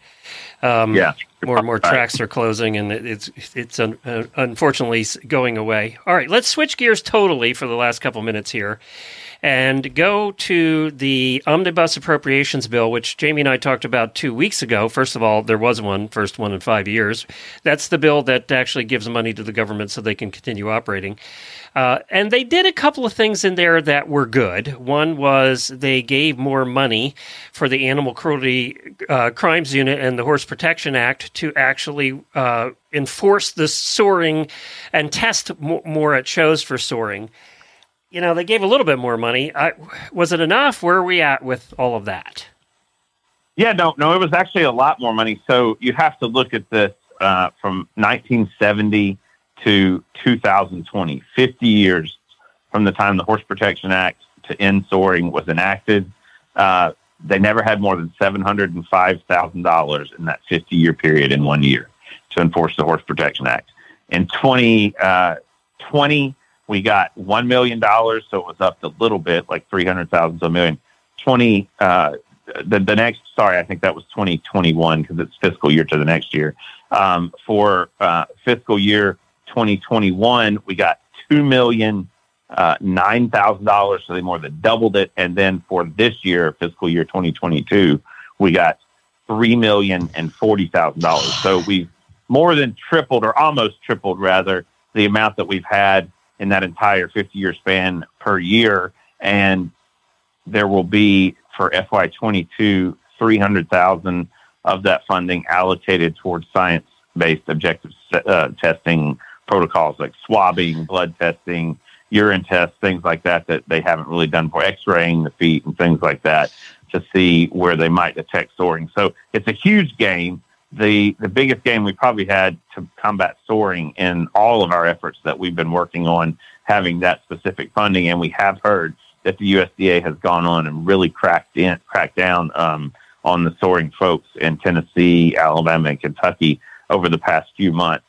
Um,
Yeah.
more and more tracks are closing, and it's it's un, uh, unfortunately going away. All right, let's switch gears totally for the last couple minutes here, and go to the omnibus appropriations bill, which Jamie and I talked about two weeks ago. First of all, there was one, first one in five years. That's the bill that actually gives money to the government so they can continue operating. Uh, and they did a couple of things in there that were good. One was they gave more money for the Animal Cruelty uh, Crimes Unit and the Horse Protection Act to actually uh, enforce the soring and test mo- more at shows for soring. You know, they gave a little bit more money. I, was it enough? Where are we at with all of that?
Yeah, no, no, it was actually a lot more money. So you have to look at this uh, from 1970 to 2020, 50 years from the time the Horse Protection Act to end soring was enacted. Uh, they never had more than $705,000 in that 50 year period in one year to enforce the Horse Protection Act. In 2020, we got $1 million, so it was up a little bit, like 300,000 to a million. 20, uh, the, the next, sorry, I think that was 2021 because it's fiscal year to the next year. Um, for uh, fiscal year 2021, we got two million uh, nine thousand dollars, so they more than doubled it. And then for this year, fiscal year 2022, we got three million and forty thousand dollars. So we've more than tripled, or almost tripled, rather, the amount that we've had in that entire 50 year span per year. And there will be for FY22 300,000 of that funding allocated towards science-based objective uh, testing protocols like swabbing, blood testing, urine tests, things like that that they haven't really done for X-raying the feet and things like that to see where they might detect soring. So it's a huge game. The the biggest game we probably had to combat soring in all of our efforts that we've been working on having that specific funding, and we have heard that the USDA has gone on and really cracked in, cracked down um, on the soring folks in Tennessee, Alabama, and Kentucky over the past few months.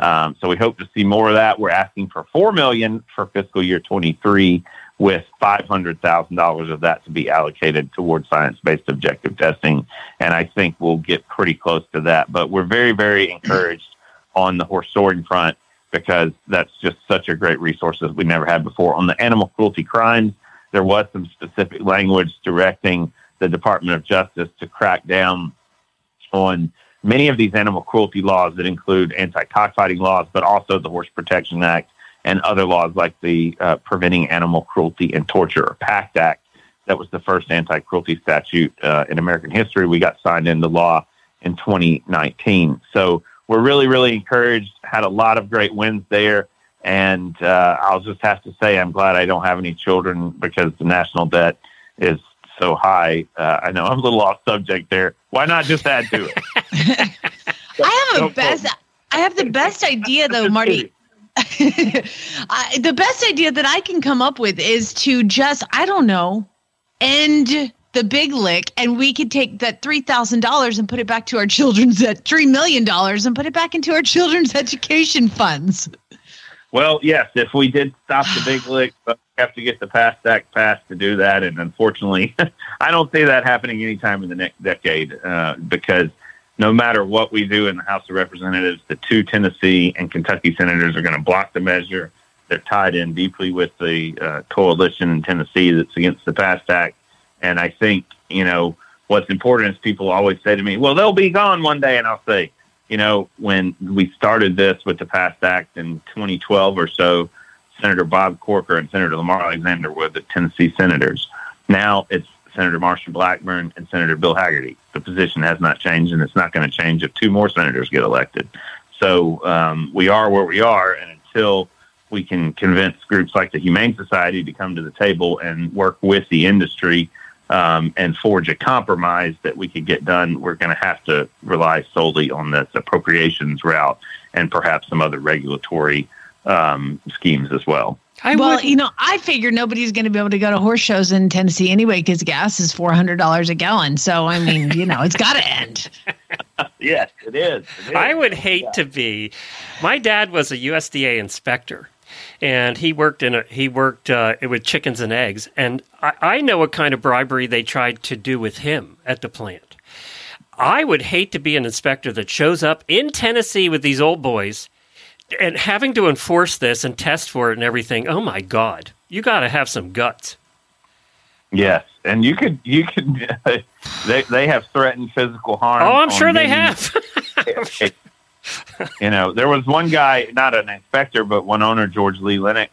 Um, so we hope to see more of that. We're asking for four million for fiscal year 23, with $500,000 of that to be allocated towards science-based objective testing, and I think we'll get pretty close to that. But we're very, very encouraged on the horse soring front because that's just such a great resource that we never had before. On the animal cruelty crimes, there was some specific language directing the Department of Justice to crack down on many of these animal cruelty laws that include anti-cockfighting laws, but also the Horse Protection Act and other laws like the uh, Preventing Animal Cruelty and Torture or PACT Act. That was the first anti-cruelty statute uh, in American history. We got signed into law in 2019. So we're really, really encouraged. Had a lot of great wins there. And uh, I'll just have to say, I'm glad I don't have any children because the national debt is so high. Uh, I know I'm a little off subject there. Why not just add to it?
I have a best. I have the best idea though, Marty. I, the best idea that I can come up with is to just, I don't know, end the big lick and we could take that $3,000 and put it back to our children's at $3 million and put it back into our children's education funds.
Well, yes, if we did stop the big lick, but we have to get the PAST Act passed to do that. And unfortunately, I don't see that happening anytime in the next decade uh, because no matter what we do in the House of Representatives, the two Tennessee and Kentucky senators are going to block the measure. They're tied in deeply with the uh, coalition in Tennessee that's against the PAST Act. And I think, you know, what's important is people always say to me, well, they'll be gone one day. And I'll say, you know, when we started this with the PAST Act in 2012 or so, Senator Bob Corker and Senator Lamar Alexander were the Tennessee senators. Now it's Senator Marsha Blackburn and Senator Bill Hagerty. The position has not changed, and it's not going to change if two more senators get elected. So um, we are where we are, and until we can convince groups like the Humane Society to come to the table and work with the industry um, and forge a compromise that we could get done, we're going to have to rely solely on this appropriations route and perhaps some other regulatory um, schemes as well.
I well, would. you know, I figure nobody's going to be able to go to horse shows in Tennessee anyway because gas is four hundred dollars a gallon. So I mean, you know, it's got to end.
yes, it is. it is.
I would hate yeah. to be. My dad was a USDA inspector, and he worked in a he worked uh, with chickens and eggs, and I, I know what kind of bribery they tried to do with him at the plant. I would hate to be an inspector that shows up in Tennessee with these old boys and having to enforce this and test for it and everything. Oh my God, you got to have some guts.
Yes, and you could you could they they have threatened physical harm.
Oh, I'm sure they have.
you know, there was one guy, not an inspector, but one owner, George Lee Lennox.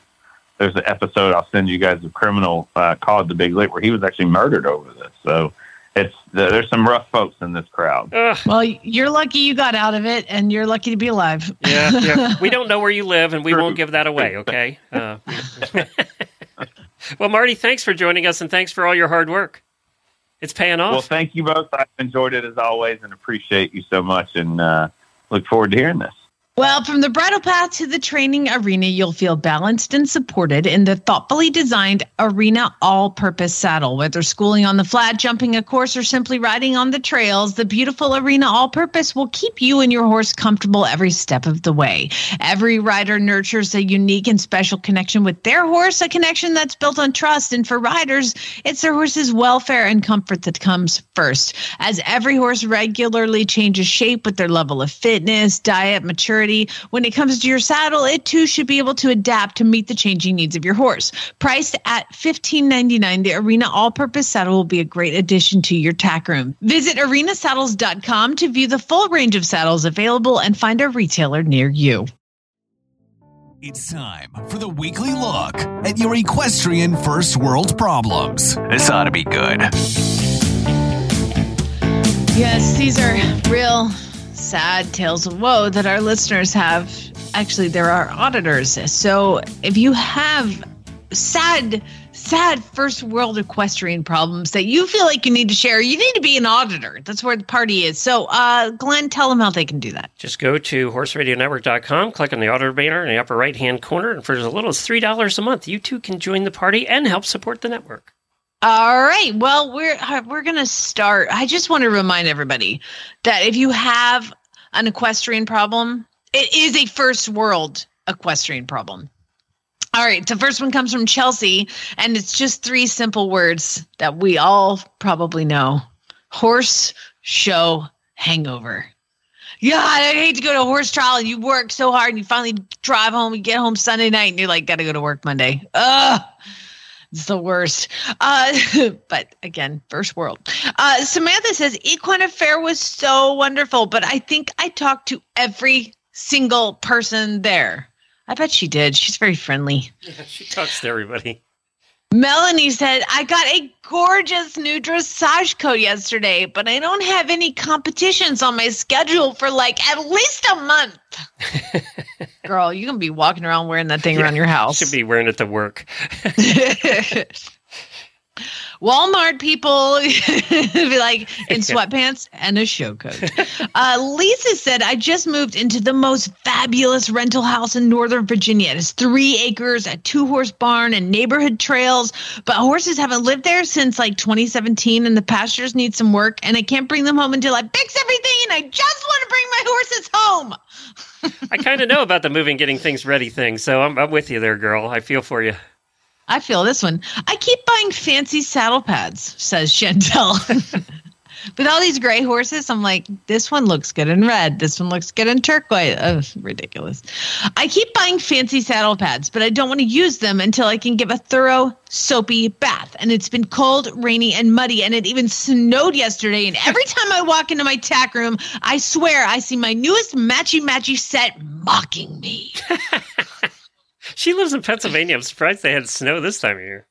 There's an episode I'll send you guys of Criminal uh, called The Big Lick where he was actually murdered over this. So it's there's some rough folks in this crowd.
Ugh. Well, you're lucky you got out of it, and you're lucky to be alive.
Yeah, yeah. we don't know where you live, and we True. won't give that away. Okay. Uh, well, Marty, thanks for joining us, and thanks for all your hard work. It's paying off.
Well, thank you both. I've enjoyed it as always, and appreciate you so much, and uh, look forward to hearing this.
Well, from the bridle path to the training arena, you'll feel balanced and supported in the thoughtfully designed Arena All Purpose Saddle. Whether schooling on the flat, jumping a course, or simply riding on the trails, the beautiful Arena All Purpose will keep you and your horse comfortable every step of the way. Every rider nurtures a unique and special connection with their horse, a connection that's built on trust. And for riders, it's their horse's welfare and comfort that comes first. As every horse regularly changes shape with their level of fitness, diet, maturity, when it comes to your saddle, it too should be able to adapt to meet the changing needs of your horse. Priced at $15.99, the Arena All Purpose Saddle will be a great addition to your tack room. Visit arenasaddles.com to view the full range of saddles available and find a retailer near you.
It's time for the weekly look at your equestrian first world problems. This ought to be good.
Yes, these are real sad tales of woe that our listeners have. Actually, there are auditors. So if you have sad, sad first world equestrian problems that you feel like you need to share, you need to be an auditor. That's where the party is. So, uh, Glenn, tell them how they can do that.
Just go to horseradionetwork.com, click on the auditor banner in the upper right hand corner, and for as little as $3 a month, you too can join the party and help support the network.
All right. Well, we're uh, we're going to start. I just want to remind everybody that if you have an equestrian problem, It is a first world equestrian problem. All right, the first one comes from Chelsea, and it's just three simple words that we all probably know horse show hangover. Yeah, I hate to go to a horse trial and you work so hard and you finally drive home, you get home Sunday night and you're like, gotta go to work Monday. Ugh. It's the worst. Uh, but again, first world. Uh, Samantha says Equine Affair was so wonderful, but I think I talked to every single person there. I bet she did. She's very friendly.
Yeah, she talks to everybody.
Melanie said, I got a gorgeous new dressage coat yesterday, but I don't have any competitions on my schedule for like at least a month. Girl, you can be walking around wearing that thing around your house.
You should be wearing it to work.
Walmart people be like in sweatpants and a show coat. Uh, Lisa said, I just moved into the most fabulous rental house in Northern Virginia. It is three acres, a two horse barn, and neighborhood trails. But horses haven't lived there since like 2017, and the pastures need some work. And I can't bring them home until I fix everything. And I just want to bring my horses home.
I kind of know about the moving, getting things ready thing, so I'm, I'm with you there, girl. I feel for you.
I feel this one. I keep buying fancy saddle pads, says Chantel. With all these gray horses, I'm like, this one looks good in red. This one looks good in turquoise. Oh, ridiculous. I keep buying fancy saddle pads, but I don't want to use them until I can give a thorough, soapy bath. And it's been cold, rainy, and muddy, and it even snowed yesterday. And every time I walk into my tack room, I swear I see my newest matchy matchy set mocking me.
She lives in Pennsylvania. I'm surprised they had snow this time of year.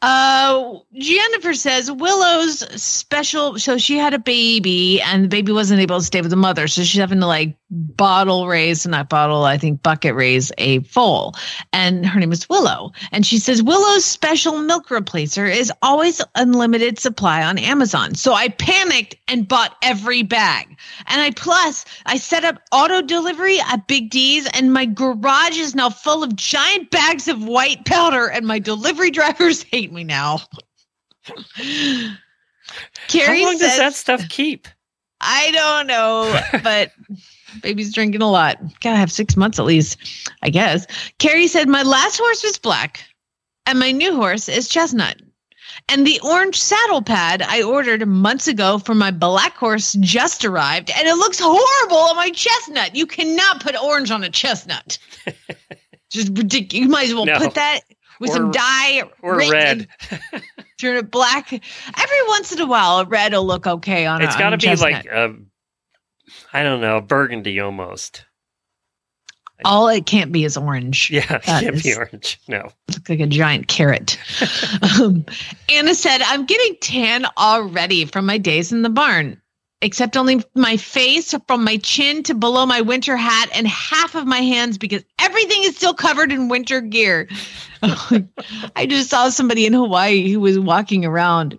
Uh, Jennifer says Willow's special. So she had a baby, and the baby wasn't able to stay with the mother, so she's having to like bottle raise, not bottle, I think bucket raise a foal, and her name is Willow. And she says Willow's special milk replacer is always unlimited supply on Amazon. So I panicked and bought every bag, and I plus I set up auto delivery at Big Dee's, and my garage is now full of giant bags of white powder, and my delivery drivers hate me now. Carrie
How long
says,
does that stuff keep?
I don't know, but baby's drinking a lot. Gotta have six months at least, I guess. Carrie said, My last horse was black, and my new horse is chestnut. And the orange saddle pad I ordered months ago for my black horse just arrived, and it looks horrible on my chestnut. You cannot put orange on a chestnut. Just ridiculous. You might as well
No.
put that with
Or-
some dye
Or
red,
red.
turn it black. Every once in a while, a red will look okay on
It's
a,
got to
a
be
chestnut.
like, uh, I don't know, burgundy almost.
All it can't be is orange.
Yeah, it
That
can't be orange. No.
Look like a giant carrot. um, Anna said, I'm getting tan already from my days in the barn, except only my face from my chin to below my winter hat and half of my hands because everything is still covered in winter gear. I just saw somebody in Hawaii who was walking around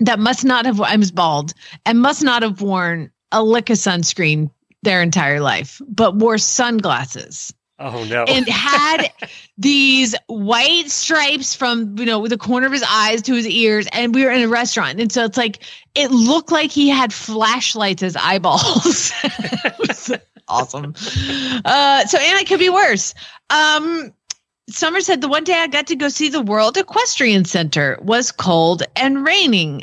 that must not have, I was bald, and must not have worn a lick of sunscreen their entire life, but wore sunglasses.
Oh, no.
and had these white stripes from you know the corner of his eyes to his ears and we were in a restaurant. And so it's like it looked like he had flashlights as eyeballs. Awesome. Uh so and it could be worse. Um Summer said the one day I got to go see the World Equestrian Center was cold and raining.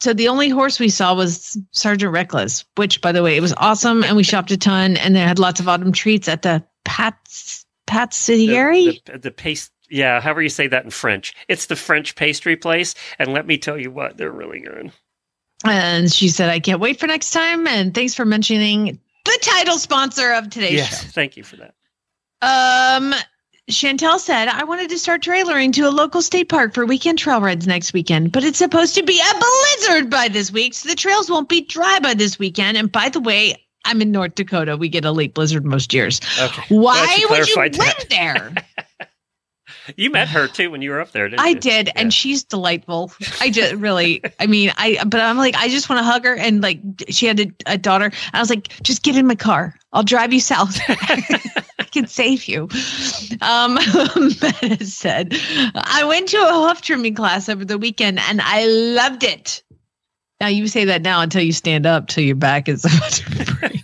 So the only horse we saw was Sergeant Reckless, which by the way, it was awesome and we shopped a ton and they had lots of autumn treats at the Pat's Patisserie.
The, the, the paste. Yeah, however you say that in French. It's the French pastry place. And let me tell you what, they're really good.
And she said, I can't wait for next time. And thanks for mentioning the title sponsor of today's
Yes,
show.
thank you for that.
Um, Chantel said, I wanted to start trailering to a local state park for weekend trail rides next weekend, but it's supposed to be a blizzard by this week, so the trails won't be dry by this weekend. And by the way, I'm in North Dakota. We get a late blizzard most years.
Okay.
Why would you live there?
You met her too when you were up there, didn't
I
you?
did,
Yeah.
and she's delightful. I just really, I mean, I, but I'm like, I just want to hug her. And like, she had a, a daughter. And I was like, just get in my car. I'll drive you south. I can save you. Um, said, I went to a hoof trimming class over the weekend and I loved it. Now you say that now until you stand up till your back is about to break.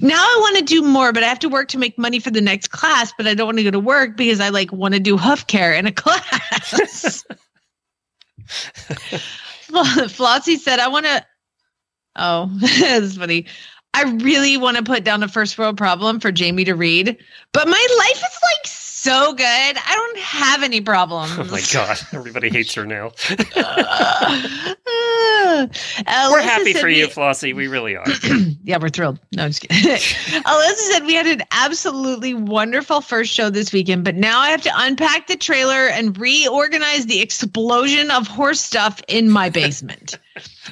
Now I want to do more, but I have to work to make money for the next class, but I don't want to go to work because I like want to do hoof care in a class. well, Flossie said, I want to. Oh, that's funny. I really want to put down a first world problem for Jamie to read, but my life is like so good. I don't have any problems.
Oh my god, everybody hates her now.
Uh,
we're happy for
we-
you, Flossie. We really are.
yeah, we're thrilled. No, I'm just kidding. Alyssa said we had an absolutely wonderful first show this weekend, but now I have to unpack the trailer and reorganize the explosion of horse stuff in my basement.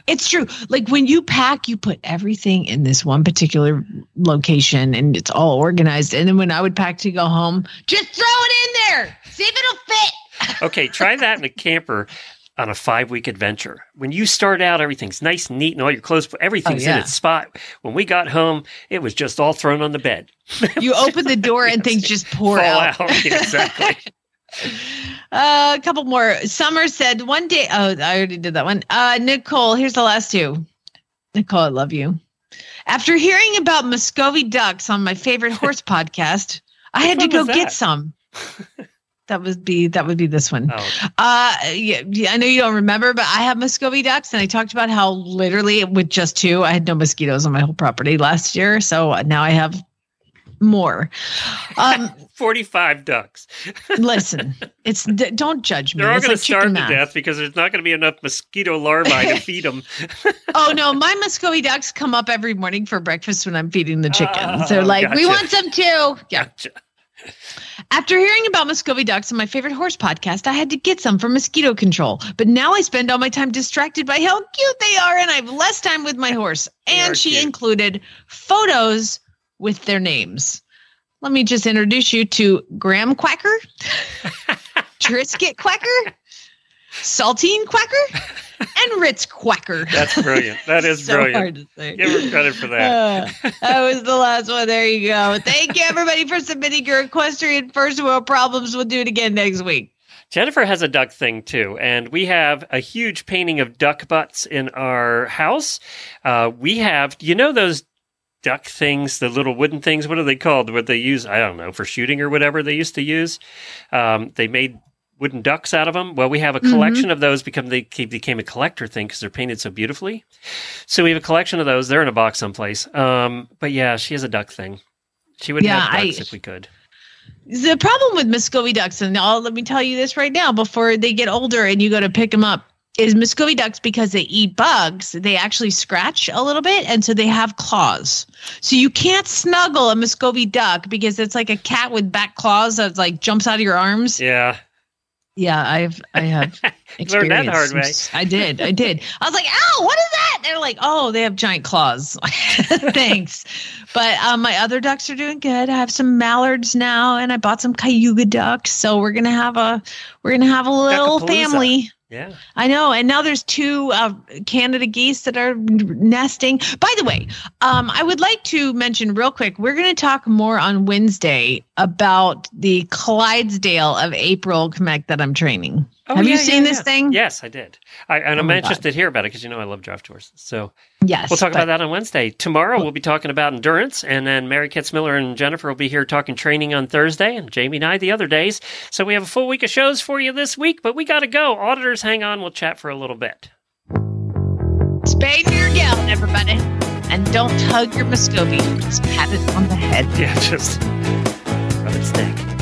It's true. Like when you pack, you put everything in this one particular location and it's all organized. And then when I would pack to go home, just throw it in there. See if it'll fit.
Okay, try that in a camper on a five week adventure. When you start out, everything's nice and neat and all your clothes, everything's
Oh, yeah.
in its spot. When we got home, it was just all thrown on the bed.
You open the door and things just pour out.
out. Exactly.
Uh, a couple more. Summer said one day. Oh, I already did that one. Uh, Nicole, here's the last two. Nicole, I love you. After hearing about Muscovy ducks on my favorite horse podcast, I had to go get some. That would be that would be this one.
Oh,
Uh, yeah, yeah, I know you don't remember, but I have Muscovy ducks, and I talked about how literally with just two, I had no mosquitoes on my whole property last year. So now I have more. Um,
45 ducks.
listen, it's don't judge me.
They're all
It's
going
like
to starve to death because there's not going to be enough mosquito larvae to feed them.
Oh no, my Muscovy ducks come up every morning for breakfast when I'm feeding the chickens.
Oh,
They're like, we want some too. Yeah.
Gotcha.
After hearing about Muscovy ducks on my favorite horse podcast, I had to get some for mosquito control. But now I spend all my time distracted by how cute they are, and I have less time with my horse. And she
cute.
included photos with their names. Let me just introduce you to Graham Quacker, Triscuit Quacker, Saltine Quacker, and Ritz Quacker.
That's brilliant. That is
so
brilliant.
hard to say.
Give her credit for that.
Uh, that was the last one. There you go. Thank you, everybody, for submitting your equestrian first world problems. We'll do it again next week.
Jennifer has a duck thing too, and we have a huge painting of duck butts in our house. Uh, we have, you know, those duck things, the little wooden things. What are they called? What they use? I don't know for shooting or whatever they used to use. Um, they made wooden ducks out of them. Well, we have a collection of those. Become they became a collector thing because they're painted so beautifully. So we have a collection of those. They're in a box someplace. Um, but yeah, she has a duck thing. She would
Yeah,
have ducks
I-
if we could.
The problem with Muscovy ducks, and I'll, let me tell you this right now before they get older and you go to pick them up, is Muscovy ducks because they eat bugs, they actually scratch a little bit, and so they have claws. So you can't snuggle a Muscovy duck because it's like a cat with back claws that like jumps out of your arms.
Yeah.
Yeah, I've I have
Learned that the hard way.
I did. I did. I was like, "Ow, what is that?" They're like, "Oh, they have giant claws." Thanks. But um, my other ducks are doing good. I have some mallards now, and I bought some Cayuga ducks. So we're gonna have a we're gonna have a little family.
Yeah.
I know. And now there's two uh, Canada geese that are nesting. By the way, um, I would like to mention real quick we're going to talk more on Wednesday about the Clydesdale of April Connect that I'm training.
Oh,
Have you seen
yeah,
this
yeah.
thing?
Yes, I did. I, and
Oh
I'm
interested
anxious
God.
to hear about it because you know I love draft horses. So
Yes.
we'll talk
but-
about that on Wednesday. Tomorrow we'll be talking about endurance, and then Mary Kitzmiller and Jennifer will be here talking training on Thursday, and Jamie and I the other days. So we have a full week of shows for you this week, but we got to go. Auditors, hang on. We'll chat for a little bit.
Spay your gown, everybody. And don't hug your Muscovy. Just pat it on the head.
Yeah, just rub it stick.